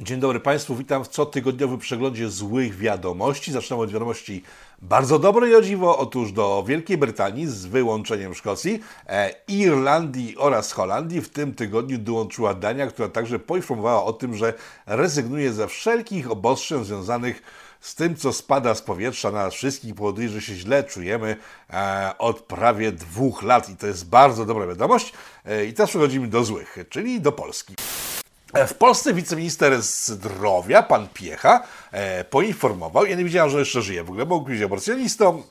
Dzień dobry Państwu, witam w cotygodniowym przeglądzie złych wiadomości. Zaczynamy od wiadomości bardzo dobrej o dziwo. Otóż do Wielkiej Brytanii z wyłączeniem Szkocji, e, Irlandii oraz Holandii w tym tygodniu dołączyła Dania, która także poinformowała o tym, że rezygnuje ze wszelkich obostrzeń związanych z tym, co spada z powietrza na nas wszystkich, powoduje, że się źle czujemy e, od prawie dwóch lat i to jest bardzo dobra wiadomość. E, I teraz przechodzimy do złych, czyli do Polski. W Polsce wiceminister zdrowia, pan Piecha, e, poinformował, ja nie wiedziałem, że jeszcze żyje w ogóle, bo być aborcjonistą,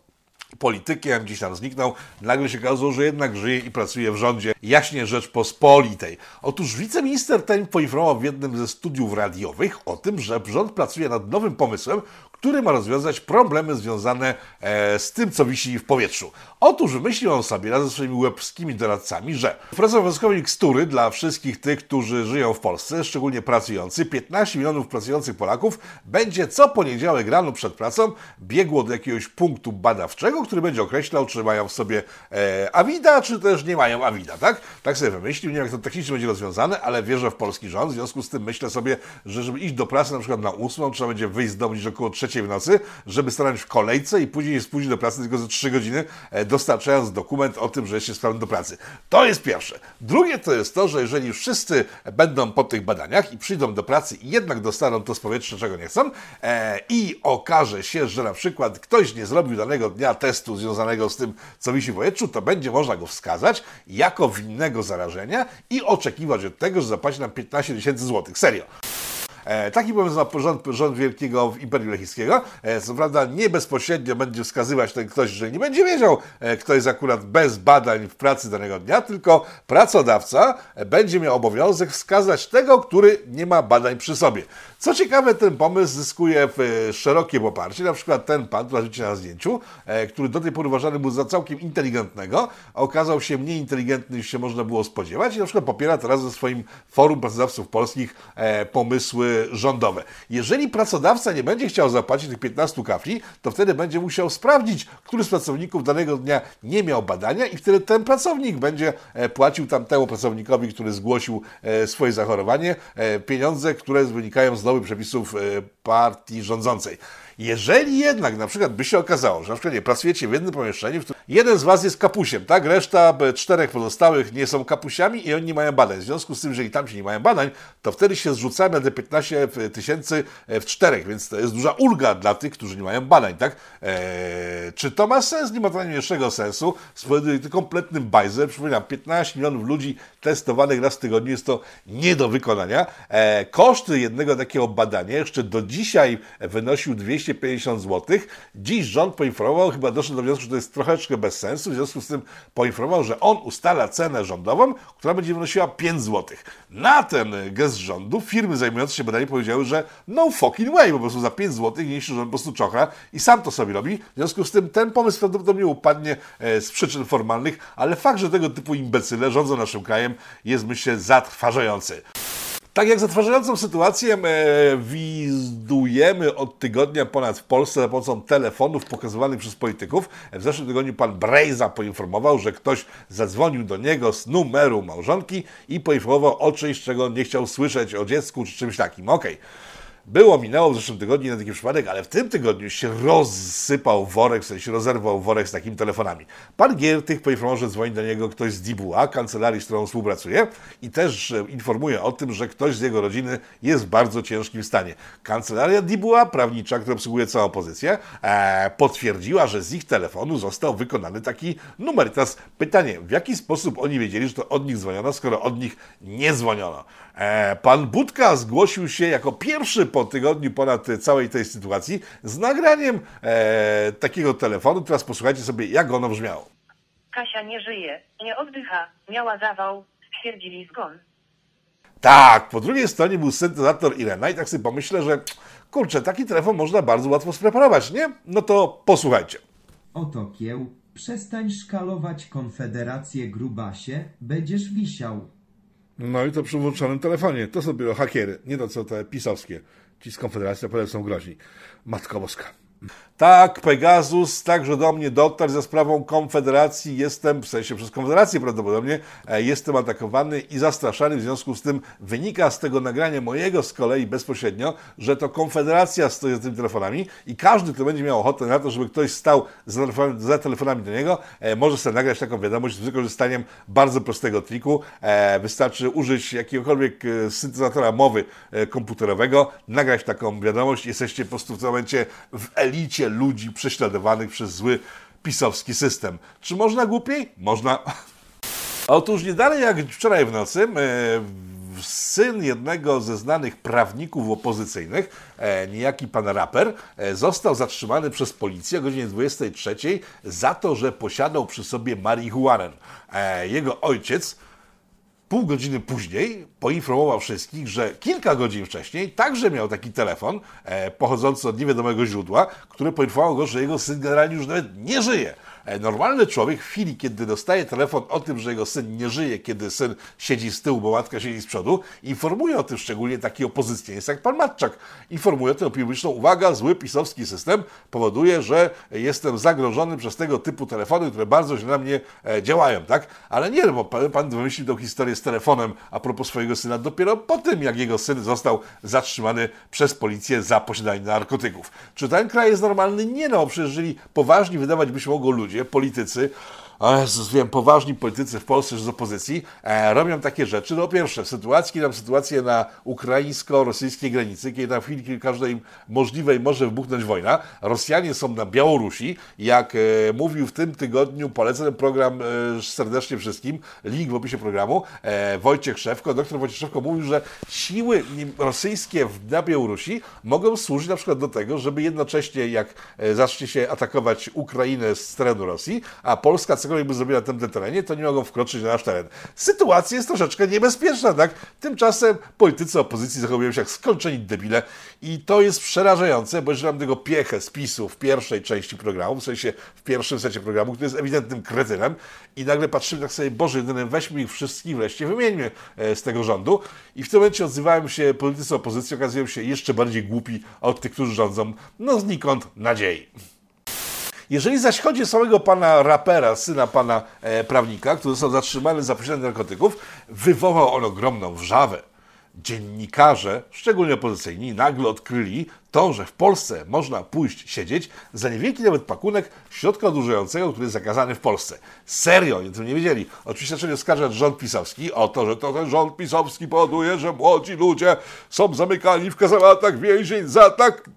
politykiem, gdzieś tam zniknął. Nagle się okazało, że jednak żyje i pracuje w rządzie jaśnie Rzeczpospolitej. Otóż wiceminister ten poinformował w jednym ze studiów radiowych o tym, że rząd pracuje nad nowym pomysłem, który ma rozwiązać problemy związane e, z tym, co wisi w powietrzu. Otóż wymyślił on sobie razem ze swoimi łebskimi doradcami, że wprowadzą obowiązkowe mikstury dla wszystkich tych, którzy żyją w Polsce, szczególnie pracujący. 15 milionów pracujących Polaków będzie co poniedziałek rano przed pracą biegło do jakiegoś punktu badawczego, który będzie określał, czy mają w sobie e, Avida, czy też nie mają Avida, tak? Tak sobie wymyślił. Nie wiem, jak to technicznie będzie rozwiązane, ale wierzę w polski rząd. W związku z tym myślę sobie, że żeby iść do pracy na przykład na ósmą, trzeba będzie wyjść z domu gdzieś około trzeciej w nocy, żeby stanąć w kolejce i później spóźnić do pracy tylko za 3 godziny, e, dostarczając dokument o tym, że jest się sprawny do pracy. To jest pierwsze. Drugie to jest to, że jeżeli wszyscy będą po tych badaniach i przyjdą do pracy i jednak dostaną to z powietrza, czego nie chcą, e, i okaże się, że na przykład ktoś nie zrobił danego dnia testu związanego z tym, co wisi w powietrzu, to będzie można go wskazać jako winnego zarażenia i oczekiwać od tego, że zapłaci nam 15 tysięcy złotych. Serio. E, taki pomysł ma rząd, rząd Wielkiego Imperium Lechickiego. E, co prawda nie bezpośrednio będzie wskazywać ten ktoś, że nie będzie wiedział, e, kto jest akurat bez badań w pracy danego dnia, tylko pracodawca będzie miał obowiązek wskazać tego, który nie ma badań przy sobie. Co ciekawe, ten pomysł zyskuje szerokie poparcie. Na przykład ten pan, który na zdjęciu, który do tej pory uważany był za całkiem inteligentnego, okazał się mniej inteligentny niż się można było spodziewać i na przykład popiera teraz ze swoim forum pracodawców polskich pomysły rządowe. Jeżeli pracodawca nie będzie chciał zapłacić tych 15 kafli, to wtedy będzie musiał sprawdzić, który z pracowników danego dnia nie miał badania i wtedy ten pracownik będzie e, płacił tamtemu pracownikowi, który zgłosił e, swoje zachorowanie, e, pieniądze, które wynikają z nowych przepisów partii rządzącej. Jeżeli jednak na przykład by się okazało, że na przykład nie, pracujecie w jednym pomieszczeniu, w którym jeden z Was jest kapusiem, tak? Reszta czterech pozostałych nie są kapusiami i oni nie mają badań. W związku z tym, jeżeli tam się nie mają badań, to wtedy się zrzucamy na te 15 tysięcy w czterech, więc to jest duża ulga dla tych, którzy nie mają badań, tak? Eee, czy to ma sens? Nie ma to najmniejszego sensu. Spowoduje to kompletny bajzer. Przypominam, 15 milionów ludzi testowanych raz w tygodniu jest to nie do wykonania. Eee, koszty jednego takiego badania jeszcze do dzisiaj wynosił 200 250 zł. Dziś rząd poinformował, chyba doszedł do wniosku, że to jest troszeczkę bez sensu, w związku z tym poinformował, że on ustala cenę rządową, która będzie wynosiła 5 zł. Na ten gest rządu firmy zajmujące się badaniem powiedziały, że no fucking way, po prostu za 5 zł niniejszy rząd po prostu czochra i sam to sobie robi. W związku z tym ten pomysł prawdopodobnie upadnie e, z przyczyn formalnych, ale fakt, że tego typu imbecyle rządzą naszym krajem jest myślę zatrważający. Tak jak zatrważającą sytuację e, wizdujemy od tygodnia ponad w Polsce za pomocą telefonów pokazywanych przez polityków. W zeszłym tygodniu pan Brejza poinformował, że ktoś zadzwonił do niego z numeru małżonki i poinformował o czymś, czego nie chciał słyszeć o dziecku czy czymś takim. Okej. Okay. Było, minęło w zeszłym tygodniu na taki przypadek, ale w tym tygodniu się rozsypał worek, w sensie rozerwał worek z takimi telefonami. Pan Giertych poinformował, że dzwoni do niego ktoś z DIBUA, kancelarii, z którą współpracuje i też informuje o tym, że ktoś z jego rodziny jest w bardzo ciężkim stanie. Kancelaria DIBUA, prawnicza, która obsługuje całą opozycję, e, potwierdziła, że z ich telefonu został wykonany taki numer. I teraz pytanie, w jaki sposób oni wiedzieli, że to od nich dzwoniono, skoro od nich nie dzwoniono? E, pan Budka zgłosił się jako pierwszy po tygodniu ponad całej tej sytuacji z nagraniem e, takiego telefonu. Teraz posłuchajcie sobie, jak ono brzmiało. Kasia nie żyje, nie oddycha, miała zawał, stwierdzili zgon. Tak, po drugiej stronie był syntezator Irena i tak sobie pomyślę, że kurczę, taki telefon można bardzo łatwo spreparować, nie? No to posłuchajcie. Oto kieł, przestań szkalować Konfederację grubasie, będziesz wisiał. No i to przy włączonym telefonie. To są dopiero hakiery, nie to co te pisowskie. Ci z Konfederacji naprawdę są groźni. Matko Boska. Tak, Pegasus także do mnie dotarł za sprawą Konfederacji. Jestem, w sensie przez Konfederację prawdopodobnie, e, jestem atakowany i zastraszany. W związku z tym wynika z tego nagrania mojego z kolei bezpośrednio, że to Konfederacja stoi za tymi telefonami i każdy, kto będzie miał ochotę na to, żeby ktoś stał za telefonami, za telefonami do niego, e, może sobie nagrać taką wiadomość z wykorzystaniem bardzo prostego triku. E, wystarczy użyć jakiegokolwiek syntezatora mowy komputerowego, nagrać taką wiadomość. Jesteście po prostu w tym momencie w elicie ludzi prześladowanych przez zły pisowski system. Czy można głupiej? Można. Otóż nie dalej jak wczoraj w nocy e, syn jednego ze znanych prawników opozycyjnych, e, niejaki pan raper, e, został zatrzymany przez policję o godzinie 23 za to, że posiadał przy sobie marihuanę. Jego ojciec pół godziny później poinformował wszystkich, że kilka godzin wcześniej także miał taki telefon e, pochodzący od niewiadomego źródła, który poinformował go, że jego syn generalnie już nawet nie żyje. E, normalny człowiek w chwili, kiedy dostaje telefon o tym, że jego syn nie żyje, kiedy syn siedzi z tyłu, bo matka siedzi z przodu, informuje o tym szczególnie taki opozycjoniст jak pan Matczak. Informuje o tym opinię publiczną, uwaga, zły pisowski system powoduje, że jestem zagrożony przez tego typu telefony, które bardzo źle na mnie e, działają, tak? Ale nie, bo pan, pan wymyślił tą historię z telefonem a propos swojego syna dopiero po tym, jak jego syn został zatrzymany przez policję za posiadanie narkotyków. Czy ten kraj jest normalny? Nie no, przecież jeżeli poważni wydawać by się mogło ludzie, ludzie, politycy, Jezus, wiem, poważni politycy w Polsce z opozycji e, robią takie rzeczy. No pierwsze, w sytuacji, sytuację na ukraińsko-rosyjskiej granicy, kiedy tam w chwili, każdej możliwej może wybuchnąć wojna, Rosjanie są na Białorusi. Jak e, mówił w tym tygodniu, polecę ten program e, serdecznie wszystkim, link w opisie programu, e, Wojciech Szewko, doktor Wojciech Szewko mówił, że siły rosyjskie na Białorusi mogą służyć na przykład do tego, żeby jednocześnie jak e, zacznie się atakować Ukrainę z terenu Rosji, a Polska cokolwiek by zrobili na tym terenie, to nie mogą wkroczyć na nasz teren. Sytuacja jest troszeczkę niebezpieczna, tak? Tymczasem politycy opozycji zachowują się jak skończeni debile i to jest przerażające, bo jeżeli mam tego piechę z PiSu w pierwszej części programu, w sensie w pierwszym secie programu, który jest ewidentnym kretynem i nagle patrzymy tak sobie, Boże, jedynym weźmy ich wszystkich wreszcie, wymieńmy e, z tego rządu i w tym momencie odzywają się politycy opozycji, okazują się jeszcze bardziej głupi od tych, którzy rządzą, no znikąd nadziei. Jeżeli zaś chodzi o samego pana rapera, syna pana e, prawnika, który został zatrzymany za posiadanie narkotyków, wywołał on ogromną wrzawę. Dziennikarze, szczególnie opozycyjni, nagle odkryli to, że w Polsce można pójść siedzieć za niewielki nawet pakunek środka odurzającego, który jest zakazany w Polsce. Serio, oni tym nie wiedzieli. Oczywiście zaczęli oskarżać rząd pisowski o to, że to ten rząd pisowski powoduje, że młodzi ludzie są zamykani w kazamatach więzień za tak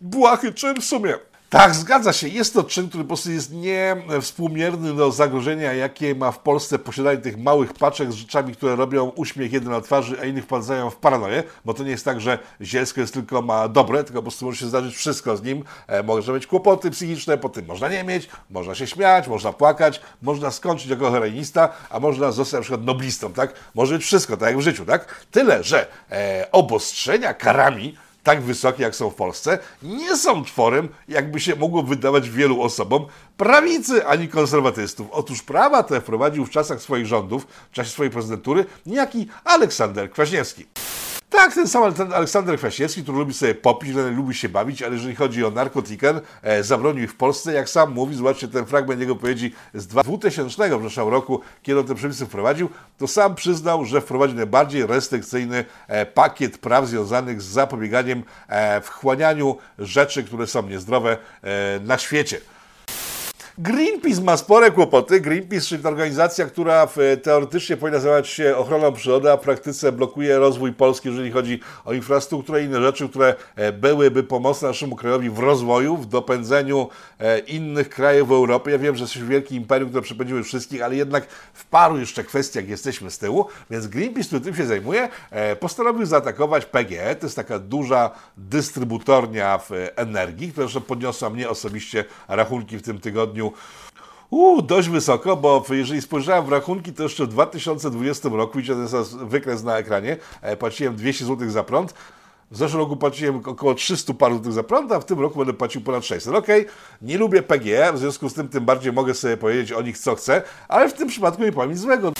błahy czyn w sumie. Tak, zgadza się. Jest to czyn, który po prostu jest niewspółmierny do zagrożenia, jakie ma w Polsce posiadanie tych małych paczek z rzeczami, które robią uśmiech jeden na twarzy, a innych wpadzają w paranoję, bo to nie jest tak, że zielsko jest tylko ma dobre, tylko po prostu może się zdarzyć wszystko z nim. E, może mieć kłopoty psychiczne, po tym można nie mieć, można się śmiać, można płakać, można skończyć jako heroinista, a można zostać na przykład noblistą, tak? Może być wszystko, tak jak w życiu, tak? Tyle, że e, obostrzenia karami tak wysokie, jak są w Polsce, nie są tworem, jakby się mogło wydawać wielu osobom, prawicy ani konserwatystów. Otóż prawa te wprowadził w czasach swoich rządów, w czasie swojej prezydentury, niejaki Aleksander Kwaśniewski. Tak, ten sam Aleksander Kwaśniewski, który lubi sobie popić, lubi się bawić, ale jeżeli chodzi o narkotykę, e, zabronił w Polsce, jak sam mówi, zobaczcie ten fragment jego wypowiedzi z 2000 zeszłego roku, kiedy on te przepisy wprowadził, to sam przyznał, że wprowadził najbardziej restrykcyjny e, pakiet praw związanych z zapobieganiem e, wchłanianiu rzeczy, które są niezdrowe e, na świecie. Greenpeace ma spore kłopoty. Greenpeace, czyli organizacja, która teoretycznie powinna zajmować się ochroną przyrody, a w praktyce blokuje rozwój Polski, jeżeli chodzi o infrastrukturę i inne rzeczy, które e, byłyby pomocne naszemu krajowi w rozwoju, w dopędzeniu e, innych krajów w Europie. Ja wiem, że jesteśmy wielkim imperium, które przepędziły wszystkich, ale jednak w paru jeszcze kwestiach jesteśmy z tyłu, więc Greenpeace, który tym się zajmuje, e, postanowił zaatakować PGE. To jest taka duża dystrybutornia energii, która podniosła mnie osobiście rachunki w tym tygodniu Uuu, dość wysoko, bo jeżeli spojrzałem w rachunki, to jeszcze w 2020 roku, widzicie, jest wykres na ekranie, e, płaciłem 200 zł za prąd. W zeszłym roku płaciłem około 300 paru złotych za prąd, a w tym roku będę płacił ponad 600. Okej, okay, nie lubię PGE, w związku z tym tym bardziej mogę sobie powiedzieć o nich co chcę, ale w tym przypadku nie powiem nic złego.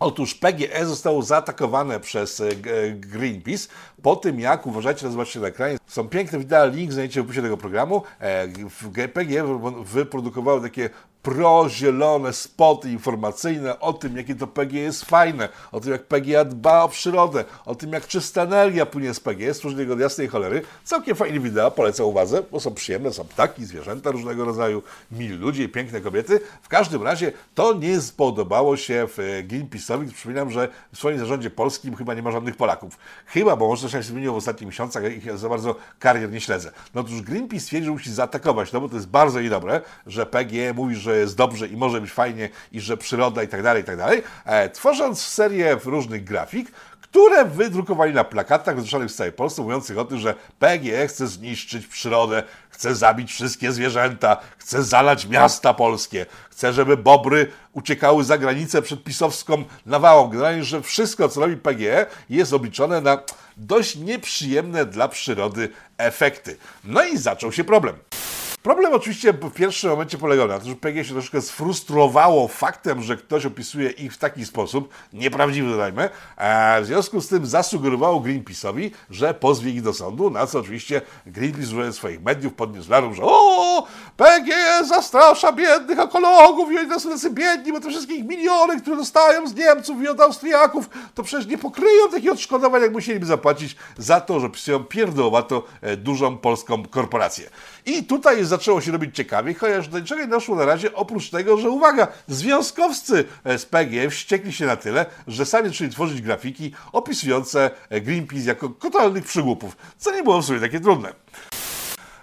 Otóż PGE zostało zaatakowane przez e, e, Greenpeace po tym, jak, uważajcie, zobaczcie na ekranie, są piękne wideo, link znajdziecie w opisie tego programu. E, PGE wy- wyprodukowało takie prozielone spoty informacyjne o tym, jakie to PGE jest fajne, o tym, jak PGE dba o przyrodę, o tym, jak czysta energia płynie z PGE, stworzyli go od jasnej cholery. Całkiem fajne wideo, polecam uwadze, bo są przyjemne, są ptaki, zwierzęta różnego rodzaju, mili ludzie i piękne kobiety. W każdym razie to nie spodobało się w Greenpeace'owi. Przypominam, że w swoim zarządzie polskim chyba nie ma żadnych Polaków. Chyba, bo może się zmieniło w ostatnich miesiącach, ja ich za bardzo karier nie śledzę. No otóż Greenpeace stwierdził, że musi zaatakować, no bo to jest bardzo niedobre, że PGE mówi, że jest dobrze i może być fajnie i że przyroda i tak dalej, i tak dalej, e, tworząc serię różnych grafik, które wydrukowali na plakatach rozwieszanych w całej Polsce, mówiących o tym, że PGE chce zniszczyć przyrodę, chce zabić wszystkie zwierzęta, chce zalać miasta polskie, chce, żeby bobry uciekały za granicę przed pisowską nawałą. Generalnie, że wszystko, co robi PGE, jest obliczone na dość nieprzyjemne dla przyrody efekty. No i zaczął się problem. Problem oczywiście w pierwszym momencie polegał na tym, że PG się troszkę sfrustrowało faktem, że ktoś opisuje ich w taki sposób, nieprawdziwy dodajmy, a w związku z tym zasugerowało Greenpeace'owi, że pozwie ich do sądu, na co oczywiście Greenpeace używając swoich mediów podniósł larum, że o, PG zastrasza biednych ekologów i oni są tacy biedni, bo te wszystkie ich miliony, które dostają z Niemców i od Austriaków, to przecież nie pokryją takich odszkodowań, jak musieliby zapłacić za to, że pisują pierdołowato e, dużą polską korporację. I tutaj zaczęło się robić ciekawie, chociaż do niczego nie doszło na razie, oprócz tego, że uwaga, związkowcy e, z PGE wściekli się na tyle, że sami zaczęli tworzyć grafiki opisujące e, Greenpeace jako totalnych przygłupów, co nie było w sumie takie trudne.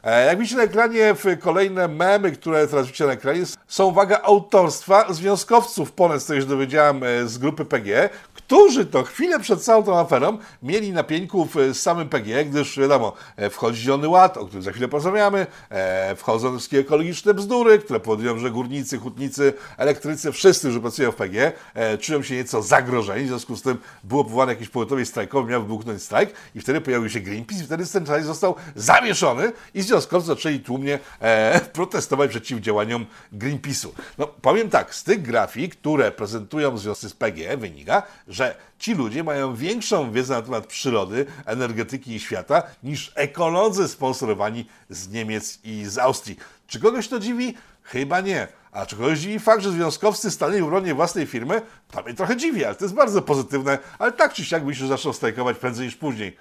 E, Jak widzicie na ekranie, kolejne memy, które teraz widzicie na ekranie, są, uwaga, autorstwa związkowców, ponad z tego się dowiedziałem e, z grupy PGE, którzy to chwilę przed całą tą aferą mieli na pieńku z samym PGE, gdyż wiadomo, e, wchodzi Zielony Ład, o którym za chwilę porozmawiamy, e, wchodzą wszystkie ekologiczne bzdury, które powodują, że górnicy, hutnicy, elektrycy, wszyscy, którzy pracują w PGE, czują się nieco zagrożeni, w związku z tym było powołane jakieś pogotowie strajkowe, miał wybuchnąć strajk i wtedy pojawił się Greenpeace i wtedy ten strajk został zawieszony i związkowcy zaczęli tłumnie e, protestować przeciw działaniom Greenpeace'u. No powiem tak, z tych grafik, które prezentują związki z PGE wynika, że ci ludzie mają większą wiedzę na temat przyrody, energetyki i świata niż ekolodzy sponsorowani z Niemiec i z Austrii. Czy kogoś to dziwi? Chyba nie. A czy kogoś dziwi fakt, że związkowcy stanęli w obronie własnej firmy? To mnie trochę dziwi, ale to jest bardzo pozytywne, ale tak czy siak myślę, że zaczną strajkować prędzej niż później.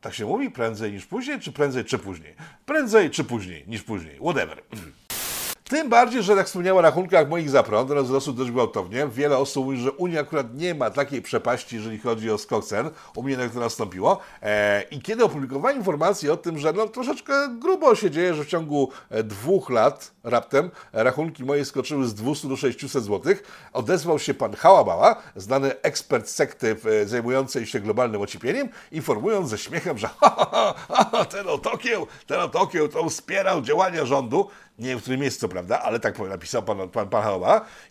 Tak się mówi? Prędzej niż później, czy prędzej czy później? Prędzej czy później niż później. Whatever. Tym bardziej, że jak wspomniałem o rachunkach moich za prąd, one wzrosły dość gwałtownie. Wiele osób mówi, że Unia akurat nie ma takiej przepaści, jeżeli chodzi o skok cen. U mnie to nastąpiło. E, I kiedy opublikowałem informację o tym, że no, troszeczkę grubo się dzieje, że w ciągu e, dwóch lat raptem rachunki moje skoczyły z 200 do 600 zł, odezwał się pan Hałabała, znany ekspert sekty e, zajmującej się globalnym ociepieniem, informując ze śmiechem, że ha, ha, ha, ten otokieł, ten otokieł to wspierał działania rządu. Nie wiem, w którym miejscu, prawda, ale tak napisał pan, pan, pan.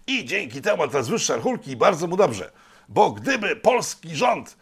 I dzięki temu teraz wyższe rachunki bardzo mu dobrze. Bo gdyby polski rząd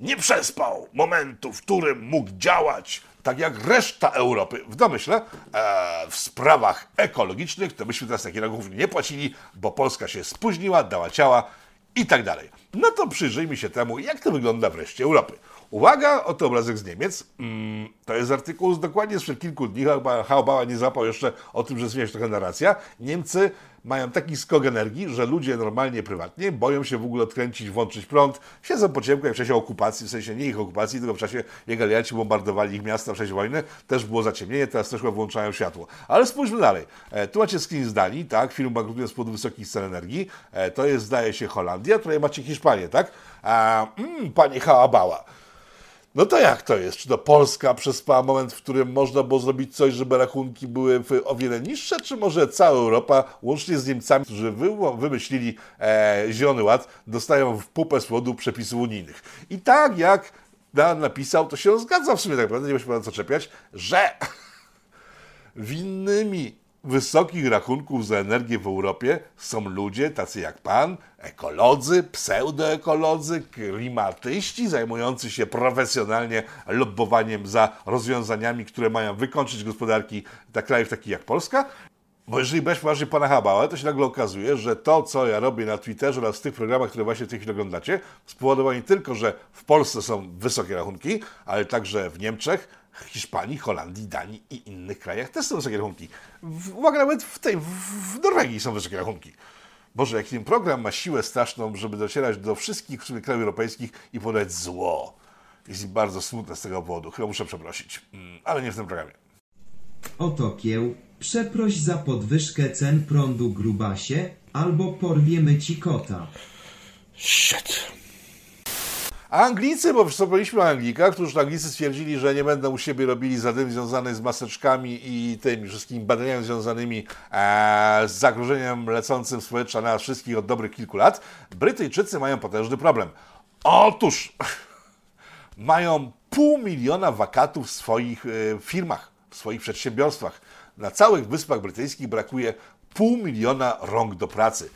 nie przespał momentu, w którym mógł działać tak jak reszta Europy w domyśle e, w sprawach ekologicznych, to byśmy teraz takich rachunków nie płacili, bo Polska się spóźniła, dała ciała i tak dalej. No to przyjrzyjmy się temu, jak to wygląda w reszcie Europy. Uwaga, oto obrazek z Niemiec. Mm, to jest artykuł z dokładnie sprzed kilku dni. Haubała nie zapał jeszcze o tym, że zmienia się trochę narracja. Niemcy mają taki skok energii, że ludzie normalnie, prywatnie boją się w ogóle odkręcić, włączyć prąd. Siedzą po ciemku w czasie okupacji, w sensie nie ich okupacji, tylko w czasie jak alianci bombardowali ich miasta w czasie wojny. Też było zaciemnienie, teraz też włączają światło. Ale spójrzmy dalej. E, tu macie screen z Danii, tak? Film bankrutuje z powodu wysokich cen energii. E, to jest, zdaje się, Holandia. Tutaj macie Hiszpanię, tak? A, mm, pani Haabała. No to jak to jest? Czy to Polska przespała moment, w którym można było zrobić coś, żeby rachunki były o wiele niższe, czy może cała Europa, łącznie z Niemcami, którzy wy, wymyślili e, Zielony Ład, dostają w pupę słodu przepisów unijnych. I tak jak Dan napisał, to się zgadza w sumie tak naprawdę, nie ma się co czepiać, że winnymi wysokich rachunków za energię w Europie są ludzie tacy jak pan, ekolodzy, pseudoekolodzy, klimatyści zajmujący się profesjonalnie lobbowaniem za rozwiązaniami, które mają wykończyć gospodarki dla krajów takich jak Polska. Bo jeżeli brać poważnie pana Habała, to się nagle okazuje, że to, co ja robię na Twitterze oraz w tych programach, które właśnie w tej chwili oglądacie, spowodowało nie tylko, że w Polsce są wysokie rachunki, ale także w Niemczech, Hiszpanii, Holandii, Danii i innych krajach też są wysokie rachunki. W, uwaga, nawet w tej, w, Norwegii są wysokie rachunki. Boże, jaki ten program ma siłę straszną, żeby docierać do wszystkich krajów europejskich i podać zło. Jest mi bardzo smutne z tego powodu. Chyba muszę przeprosić. Mm, Ale nie w tym programie. Oto kieł, przeproś za podwyżkę cen prądu grubasie, albo porwiemy ci kota. Shit. Anglicy, bo wspomnieliśmy o Anglikach, którzy Anglicy stwierdzili, że nie będą u siebie robili zadań związanych z maseczkami i tymi wszystkimi badaniami związanymi e, z zagrożeniem lecącym z na wszystkich od dobrych kilku lat. Brytyjczycy mają potężny problem. Otóż mają pół miliona wakatów w swoich e, firmach, w swoich przedsiębiorstwach. Na całych Wyspach Brytyjskich brakuje pół miliona rąk do pracy.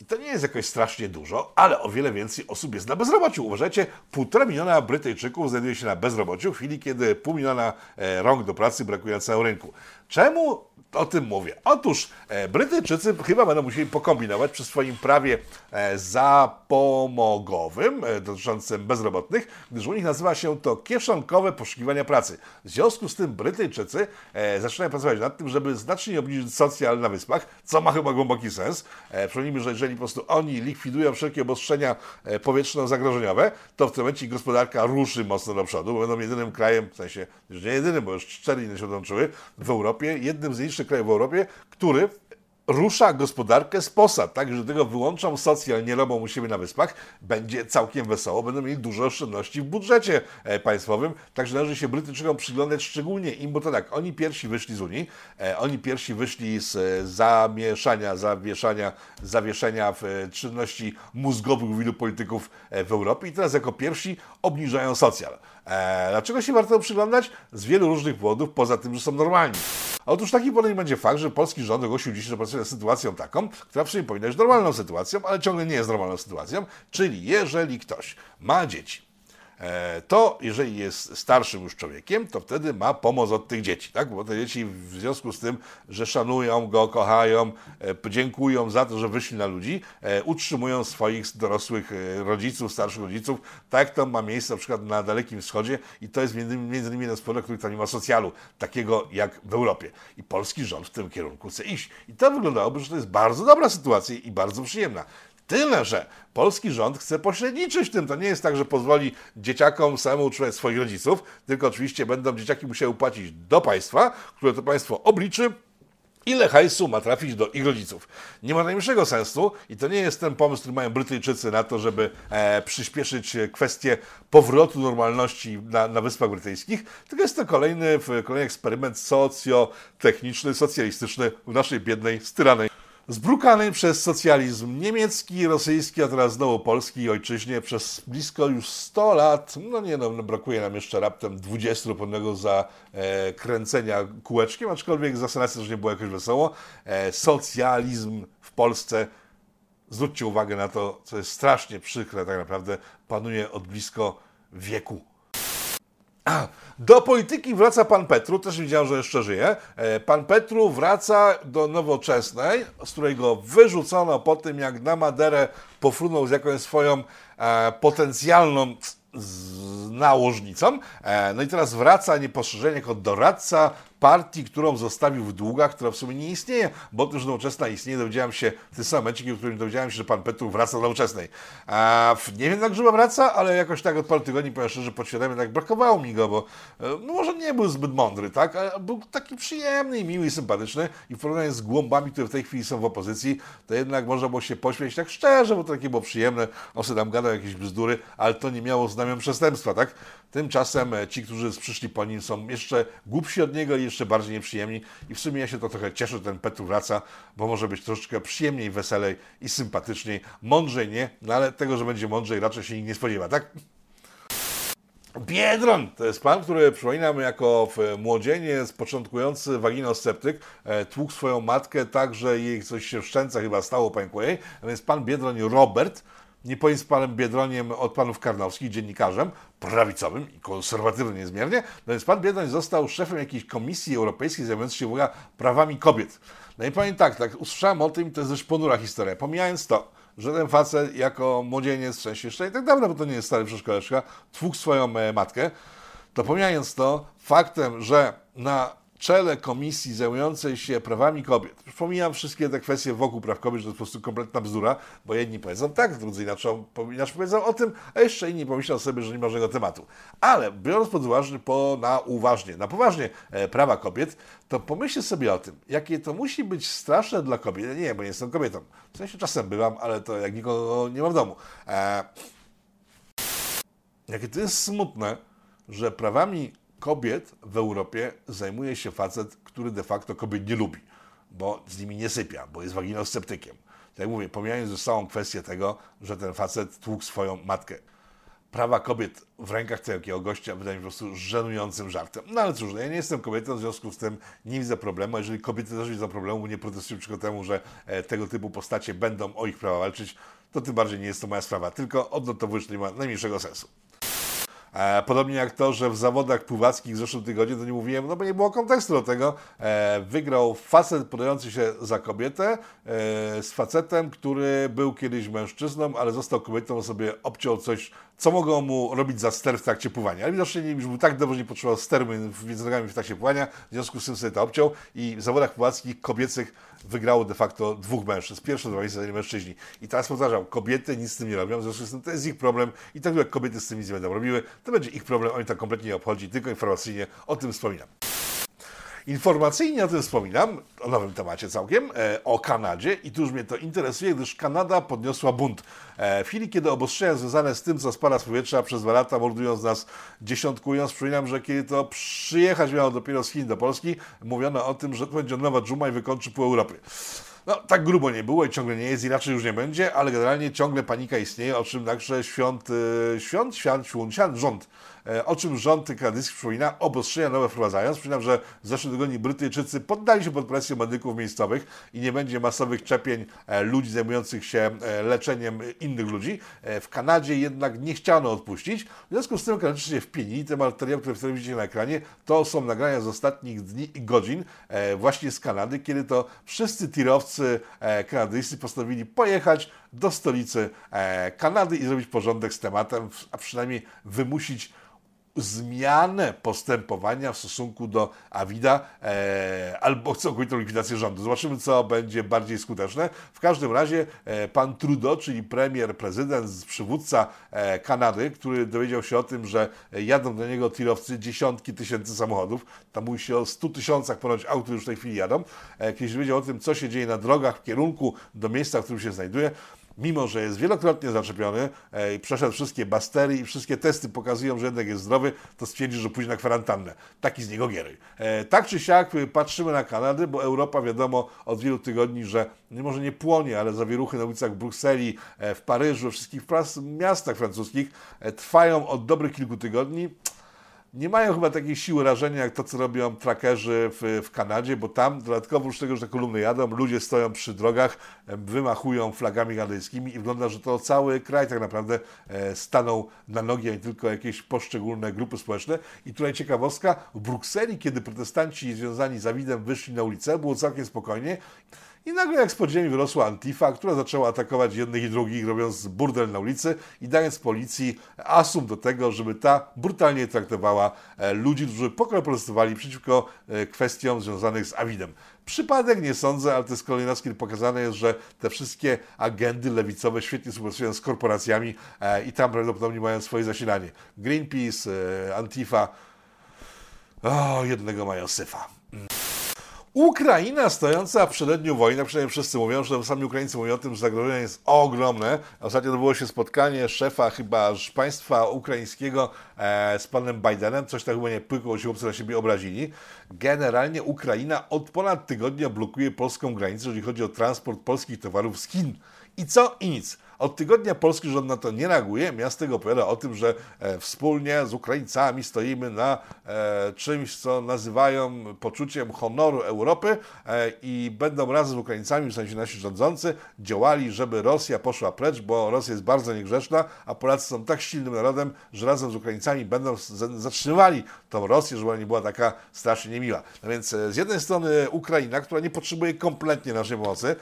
I to nie jest jakoś strasznie dużo, ale o wiele więcej osób jest na bezrobociu. Uważajcie, półtora miliona Brytyjczyków znajduje się na bezrobociu w chwili, kiedy pół miliona e, rąk do pracy brakuje na całym rynku. Czemu o tym mówię? Otóż e, Brytyjczycy chyba będą musieli pokombinować przy swoim prawie e, zapomogowym dotyczącym bezrobotnych, gdyż u nich nazywa się to kieszonkowe poszukiwania pracy. W związku z tym Brytyjczycy zaczynają pracować nad tym, żeby znacznie obniżyć socjal na wyspach, co ma chyba głęboki sens. Przypomnijmy, że jeżeli po prostu oni likwidują wszelkie obostrzenia e, powietrzno-zagrożeniowe, to w tym momencie gospodarka ruszy mocno do przodu, bo będą jedynym krajem, w sensie, że nie jedynym, bo już cztery inne się dołączyły, w Europie, jednym z nielicznych krajów w Europie, który rusza gospodarkę z posad, tak, że tego wyłączą socjal, nie robią u siebie na wyspach, będzie całkiem wesoło, będą mieli dużo oszczędności w budżecie e, państwowym, także należy się Brytyjczykom przyglądać szczególnie im, bo to tak, oni pierwsi wyszli z Unii, e, oni pierwsi wyszli z e, zamieszania, zawieszania, zawieszenia w czynności mózgowych wielu polityków w Europie. I teraz jako pierwsi obniżają socjal. E, dlaczego się warto przyglądać? Z wielu różnych powodów, poza tym, że są normalni. Otóż taki powodem będzie fakt, że polski rząd ogłosił dziś, że pracuje nad sytuacją taką, która w sumie powinna być normalną sytuacją, ale ciągle nie jest normalną sytuacją, czyli jeżeli ktoś ma dzieci, to jeżeli jest starszym już człowiekiem, to wtedy ma pomoc od tych dzieci, tak? Bo te dzieci w związku z tym, że szanują go, kochają, e, dziękują za to, że wyszli na ludzi, e, utrzymują swoich dorosłych e, rodziców, starszych rodziców, tak to ma miejsce na przykład na Dalekim Wschodzie i to jest między innymi jeden z powodów, który tam nie ma socjalu, takiego jak w Europie. I polski rząd w tym kierunku chce iść. I to wyglądałoby, że to jest bardzo dobra sytuacja i bardzo przyjemna. Tyle, że polski rząd chce pośredniczyć w tym. To nie jest tak, że pozwoli dzieciakom samemu utrzymać swoich rodziców, tylko oczywiście będą dzieciaki musiały płacić do państwa, które to państwo obliczy, ile hajsu ma trafić do ich rodziców. Nie ma najmniejszego sensu i to nie jest ten pomysł, który mają Brytyjczycy na to, żeby e, przyspieszyć kwestię powrotu normalności na, na Wyspach Brytyjskich, tylko jest to kolejny, kolejny eksperyment socjotechniczny, socjalistyczny w naszej biednej, styranej Zbrukanej przez socjalizm niemiecki, rosyjski, a teraz znowu polski i ojczyźnie przez blisko już 100 lat, no nie no, no brakuje nam jeszcze raptem 20 pewnego za e, kółeczkiem, aczkolwiek za senację też nie było jakoś wesoło. E, socjalizm w Polsce, zwróćcie uwagę na to, co jest strasznie przykre tak naprawdę, panuje od blisko wieku. Do polityki wraca pan Petru, też widziałem, że jeszcze żyje. E, Pan Petru wraca do nowoczesnej, z której go wyrzucono po tym, jak na Maderę pofrunął z jakąś swoją e, potencjalną nałożnicą. E, no i teraz wraca niepostrzeżenie jako doradca partii, którą zostawił w długach, która w sumie nie istnieje, bo otóż nowoczesna istnieje. Dowiedziałem się w tym samym momencie, w którym dowiedziałem się, że pan Petru wraca do nowoczesnej. A nie wiem, jak grzyba wraca, ale jakoś tak od paru tygodni, powiem szczerze, podświadomie tak brakowało mi go, bo e, no może nie był zbyt mądry, tak? Ale był taki przyjemny miły i sympatyczny i w porównaniu z głąbami, które w tej chwili są w opozycji, to jednak można było się pośmiać tak szczerze, bo to takie było przyjemne. On sobie tam gadał jakieś bzdury, ale to nie miało znamion przestępstwa, tak? Tymczasem e, ci, którzy przyszli po nim są jeszcze głupsi od niego i jeszcze bardziej nieprzyjemni i w sumie ja się to trochę cieszę, że ten Petru wraca, bo może być troszeczkę przyjemniej, weselej i sympatyczniej. Mądrzej nie, no ale tego, że będzie mądrzej raczej się nikt nie spodziewa, tak? Biedron to jest pan, który przypominam jako młodzieniec, początkujący waginosceptyk, e, tłukł swoją matkę tak, że jej coś się w szczęce chyba stało, pękło jej. A więc pan Biedroń Robert, nie powiem z panem Biedroniem od panów Karnowskich, dziennikarzem prawicowym i konserwatywnym niezmiernie, no więc pan Biedroń został szefem jakiejś komisji europejskiej zajmującej się prawami kobiet. No i powiem tak, tak, usłyszałem o tym to jest dość ponura historia. Pomijając to, że ten facet jako młodzieniec, w sensie jeszcze i tak dawno, bo to nie jest stary przedszkoleczka, tłukł swoją e, matkę, to pomijając to, faktem, że na czele komisji zajmującej się prawami kobiet. Już pomijam wszystkie te kwestie wokół praw kobiet, że to jest po prostu kompletna bzdura, bo jedni powiedzą tak, drudzy inaczej, powiedzą o tym, a jeszcze inni pomyślą sobie, że nie ma żadnego tematu. Ale biorąc pod uwagę, po, na uważnie, na poważnie e, prawa kobiet, to pomyślcie sobie o tym, jakie to musi być straszne dla kobiet. Nie, bo nie jestem kobietą. W sensie czasem bywam, ale to jak nikogo nie ma w domu. E, jakie to jest smutne, że prawami kobiet w Europie zajmuje się facet, który de facto kobiet nie lubi, bo z nimi nie sypia, bo jest waginosceptykiem. Tak jak mówię, pomijając już całą kwestię tego, że ten facet tłukł swoją matkę. Prawa kobiet w rękach takiego gościa wydaje mi się po prostu żenującym żartem. No ale cóż, no ja nie jestem kobietą, w związku z tym nie widzę problemu. Jeżeli kobiety też widzą problemu, nie protestują przeciwko temu, że e, tego typu postacie będą o ich prawa walczyć, to tym bardziej nie jest to moja sprawa. Tylko odnotowuję, że nie ma najmniejszego sensu. E, podobnie jak to, że w zawodach pływackich w zeszłym tygodniu, to nie mówiłem, no bo nie było kontekstu do tego, e, wygrał facet podający się za kobietę e, z facetem, który był kiedyś mężczyzną, ale został kobietą, sobie obciął coś, co mogło mu robić za ster w trakcie pływania. Ale widocznie już był tak dobrze, nie potrzebował steru między nogami w trakcie pływania, w związku z tym sobie to obciął i w zawodach pływackich kobiecych wygrało de facto dwóch mężczyzn. Pierwsze dwa miejsca mężczyźni. I teraz powtarzam, kobiety nic z tym nie robią, w związku z tym to jest ich problem i tak jak kobiety z tym nic nie będą robiły, to będzie ich problem, oni tak kompletnie nie obchodzi, tylko informacyjnie o tym wspominam. Informacyjnie o tym wspominam, o nowym temacie całkiem, e, o Kanadzie i tu już mnie to interesuje, gdyż Kanada podniosła bunt. E, w chwili, kiedy obostrzenia związane z tym, co spada z powietrza przez dwa lata, mordując nas, dziesiątkując, przypominam, że kiedy to przyjechać miało dopiero z Chin do Polski, mówiono o tym, że to będzie nowa dżuma i wykończy pół Europy. No, tak grubo nie było i ciągle nie jest i raczej już nie będzie, ale generalnie ciągle panika istnieje, o czym także świąt, e, świąt, świąt, świąt, świąt rząd o czym rząd kanadyjski przypomina, obostrzenia nowe wprowadzając. Przypominam, że w zeszłym tygodniu Brytyjczycy poddali się pod presję medyków miejscowych i nie będzie masowych czepień e, ludzi zajmujących się e, leczeniem innych ludzi. W Kanadzie jednak nie chciano odpuścić. W związku z tym Kanadyjczycy się wpienili. Te materiały, które widzicie na ekranie, to są nagrania z ostatnich dni i godzin właśnie z Kanady, kiedy to wszyscy tirowcy kanadyjscy postanowili pojechać do stolicy Kanady i zrobić porządek z tematem, a przynajmniej wymusić zmianę postępowania w stosunku do Awida e, albo całkowitą likwidację rządu. Zobaczymy, co będzie bardziej skuteczne. W każdym razie e, pan Trudeau, czyli premier, prezydent, przywódca e, Kanady, który dowiedział się o tym, że jadą do niego tirowcy dziesiątki tysięcy samochodów, tam mówi się o 100 tysiącach ponoć aut, już w tej chwili jadą, e, kiedy dowiedział o tym, co się dzieje na drogach w kierunku do miejsca, w którym się znajduje, mimo że jest wielokrotnie zaczepiony e, i przeszedł wszystkie bastery i wszystkie testy pokazują, że jednak jest zdrowy, to stwierdzi, że pójdzie na kwarantannę. Taki z niego giery. E, tak czy siak e, patrzymy na Kanadę, bo Europa wiadomo od wielu tygodni, że może nie płonie, ale zawieruchy na ulicach Brukseli, w Paryżu, we wszystkich miastach francuskich trwają od dobrych kilku tygodni nie mają chyba takiej siły rażenia, jak to, co robią trackerzy w, w Kanadzie, bo tam dodatkowo już tego, że te kolumny jadą, ludzie stoją przy drogach, wymachują flagami kanadyjskimi i wygląda, że to cały kraj tak naprawdę e, stanął na nogi, a nie tylko jakieś poszczególne grupy społeczne. I tutaj ciekawostka, w Brukseli, kiedy protestanci związani z Awidem wyszli na ulicę, było całkiem spokojnie i nagle jak z podziemi wyrosła Antifa, która zaczęła atakować jednych i drugich, robiąc burdel na ulicy i dając policji asum do tego, żeby ta brutalnie traktowała e, ludzi, którzy pokoju protestowali przeciwko e, kwestiom związanych z Awidem. Przypadek nie sądzę, ale to jest kolejny raz, kiedy pokazane jest, że te wszystkie agendy lewicowe świetnie współpracują z korporacjami e, i tam prawdopodobnie mają swoje zasilanie. Greenpeace, Antifa, o, jednego mają syfa. Ukraina stojąca w przededniu wojny, przynajmniej wszyscy mówią, że sami Ukraińcy mówią o tym, że zagrożenie jest ogromne. Ostatnio odbyło się spotkanie szefa chyba państwa ukraińskiego e, z panem Bidenem, coś tak chyba nie pykło, się chłopcy na siebie obrazili. Generalnie Ukraina od ponad tygodnia blokuje polską granicę, jeżeli chodzi o transport polskich towarów z Chin. I co? I nic. Od tygodnia polski rząd na to nie reaguje. Miasto opowiada o tym, że e, wspólnie z Ukraińcami stoimy na e, czymś, co nazywają poczuciem honoru Europy e, i będą razem z Ukraińcami, w sensie nasi rządzący, działali, żeby Rosja poszła precz, bo Rosja jest bardzo niegrzeczna, a Polacy są tak silnym narodem, że razem z Ukraińcami będą zatrzymywali tą Rosję, żeby ona nie była taka strasznie niemiła. No więc z jednej strony Ukraina, która nie potrzebuje kompletnie naszej pomocy,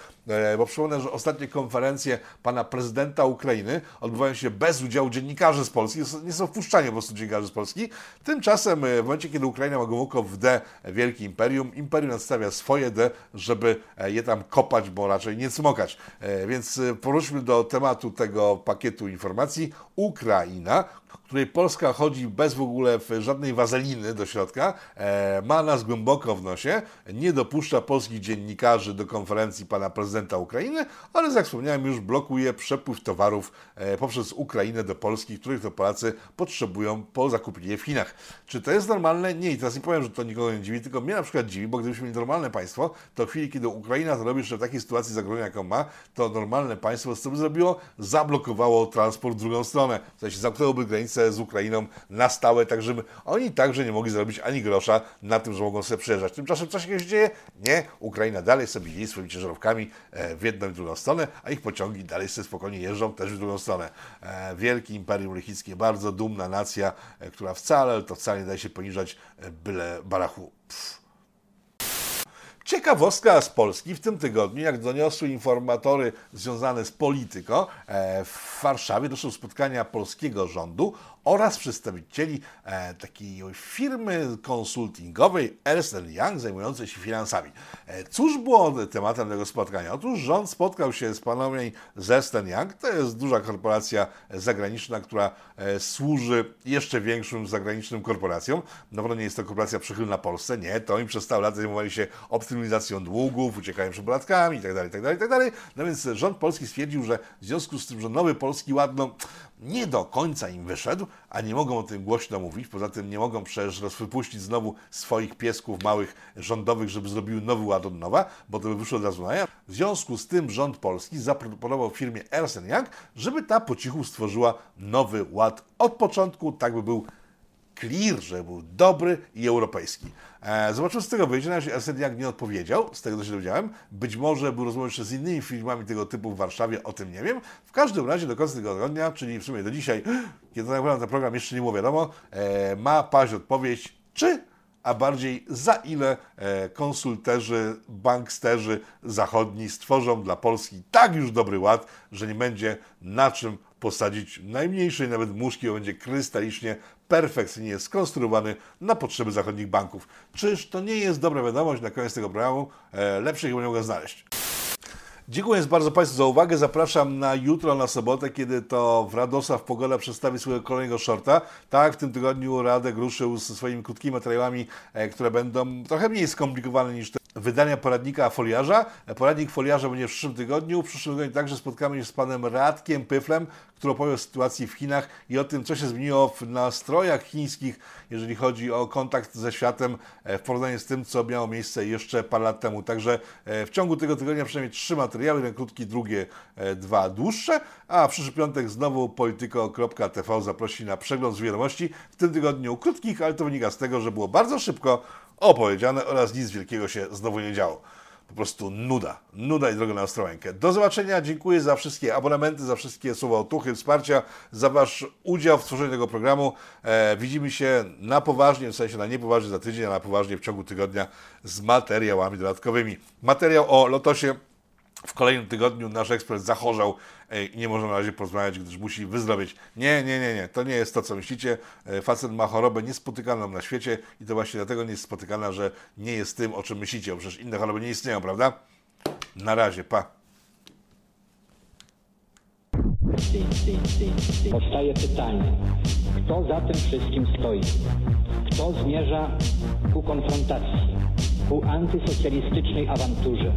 bo przypomnę, że ostatnie konferencje pana prezydenta Ukrainy odbywają się bez udziału dziennikarzy z Polski, nie są wpuszczani po prostu dziennikarzy z Polski. Tymczasem e, w momencie, kiedy Ukraina ma głęboko w D wielkie imperium, imperium nadstawia swoje D, żeby e, je tam kopać, bo raczej nie cmokać. E, Więc e, powróćmy do tematu tego pakietu informacji. Ukraina, której Polska chodzi bez w ogóle żadnej wazeliny do środka, e, ma nas głęboko w nosie, nie dopuszcza polskich dziennikarzy do konferencji pana prezydenta Ukrainy oraz, jak wspomniałem, już blokuje przepływ towarów e, poprzez Ukrainę do Polski, których to Polacy potrzebują po zakupie je w Chinach. Czy to jest normalne? Nie. I teraz nie powiem, że to nikogo nie dziwi, tylko mnie na przykład dziwi, bo gdybyśmy mieli normalne państwo, to w chwili, kiedy Ukraina to robi jeszcze w takiej sytuacji zagrożenia, jaką ma, to normalne państwo co by zrobiło? Zablokowało transport w drugą stronę. W sensie zamknęłoby granicę z Ukrainą na stałe, tak żeby oni także nie mogli zarobić ani grosza na tym, że mogą sobie przyjeżdżać. Tymczasem co się dzieje? Nie. Ukraina dalej sobie jeździ swoimi ciężarówkami e, w jedną i drugą stronę, a ich pociągi dalej sobie spokojnie jeżdżą też w drugą stronę. E, Wielkie Imperium Lichickie, bardzo dumna nacja, e, która wcale, to wcale nie daje się poniżać e, byle barachu. Pff. Ciekawostka z Polski w tym tygodniu, jak doniosły informatory związane z polityką, w Warszawie doszło do spotkania polskiego rządu oraz przedstawicieli e, takiej firmy konsultingowej Ernst Young zajmującej się finansami. E, cóż było tematem tego spotkania? Otóż rząd spotkał się z panami z Ernst Young, to jest duża korporacja zagraniczna, która e, służy jeszcze większym zagranicznym korporacjom. Na nie jest to korporacja przychylna Polsce, nie, to oni przez stałe lata zajmowali się optymalizacją długów, uciekają przed podatkami itd., itd., itd. No więc rząd polski stwierdził, że w związku z tym, że nowy polski ład no, nie do końca im wyszedł, a nie mogą o tym głośno mówić, poza tym nie mogą przecież rozwypuścić znowu swoich piesków małych rządowych, żeby zrobiły nowy ład od nowa, bo to by wyszło od razu na jaw. W związku z tym rząd polski zaproponował firmie Ernst Young, żeby ta po cichu stworzyła nowy ład od początku, tak by był clear, że był dobry i europejski. E, zobaczymy, z tego wyjdzie. Na razie Young nie odpowiedział, z tego co się dowiedziałem. Być może był rozmawiał jeszcze z innymi firmami tego typu w Warszawie, o tym nie wiem. W każdym razie do końca tego tygodnia, czyli w sumie do dzisiaj, kiedy nagrywam ten program, jeszcze nie było wiadomo, e, ma paść odpowiedź, czy a bardziej za ile e, konsulterzy, banksterzy zachodni stworzą dla Polski tak już dobry ład, że nie będzie na czym posadzić najmniejszej nawet muszki, bo będzie krystalicznie, perfekcyjnie skonstruowany na potrzeby zachodnich banków. Czyż to nie jest dobra wiadomość na koniec tego programu? E, lepszej chyba nie mogę znaleźć. Dziękuję bardzo Państwu za uwagę. Zapraszam na jutro, na sobotę, kiedy to w Radosław Pogoda przedstawi swojego kolejnego shorta. Tak, w tym tygodniu Radek ruszył ze swoimi krótkimi materiałami, e, które będą trochę mniej skomplikowane niż te wydania poradnika foliarza. Poradnik foliarza będzie w przyszłym tygodniu. W przyszłym tygodniu także spotkamy się z panem Radkiem Pyflem, który opowie o sytuacji w Chinach i o tym, co się zmieniło w nastrojach chińskich, jeżeli chodzi o kontakt ze światem e, w porównaniu z tym, co miało miejsce jeszcze parę lat temu. Także e, w ciągu tego tygodnia przynajmniej trzy materiały, jeden krótki, drugie e, dwa dłuższe, a w przyszły piątek znowu polityko.tv zaprosi na przegląd z wiadomości. W tym tygodniu krótkich, ale to wynika z tego, że było bardzo szybko opowiedziane oraz nic wielkiego się znowu nie działo. Po prostu nuda. Nuda i droga na Ostrołękę. Do zobaczenia. Dziękuję za wszystkie abonamenty, za wszystkie słowa otuchy, wsparcia, za Wasz udział w tworzeniu tego programu. E, widzimy się na poważnie, w sensie na niepoważnie za tydzień, a na poważnie w ciągu tygodnia z materiałami dodatkowymi. Materiał o Lotosie w kolejnym tygodniu nasz ekspert zachorzał e, i nie może na razie porozmawiać, gdyż musi wyzdrowieć. Nie, nie, nie, nie, to nie jest to, co myślicie. E, Facet ma chorobę niespotykaną na świecie i to właśnie dlatego nie jest spotykana, że nie jest tym, o czym myślicie, bo przecież inne choroby nie istnieją, prawda? Na razie, pa. Powstaje pytanie, kto za tym wszystkim stoi? Kto zmierza ku konfrontacji, ku antysocjalistycznej awanturze?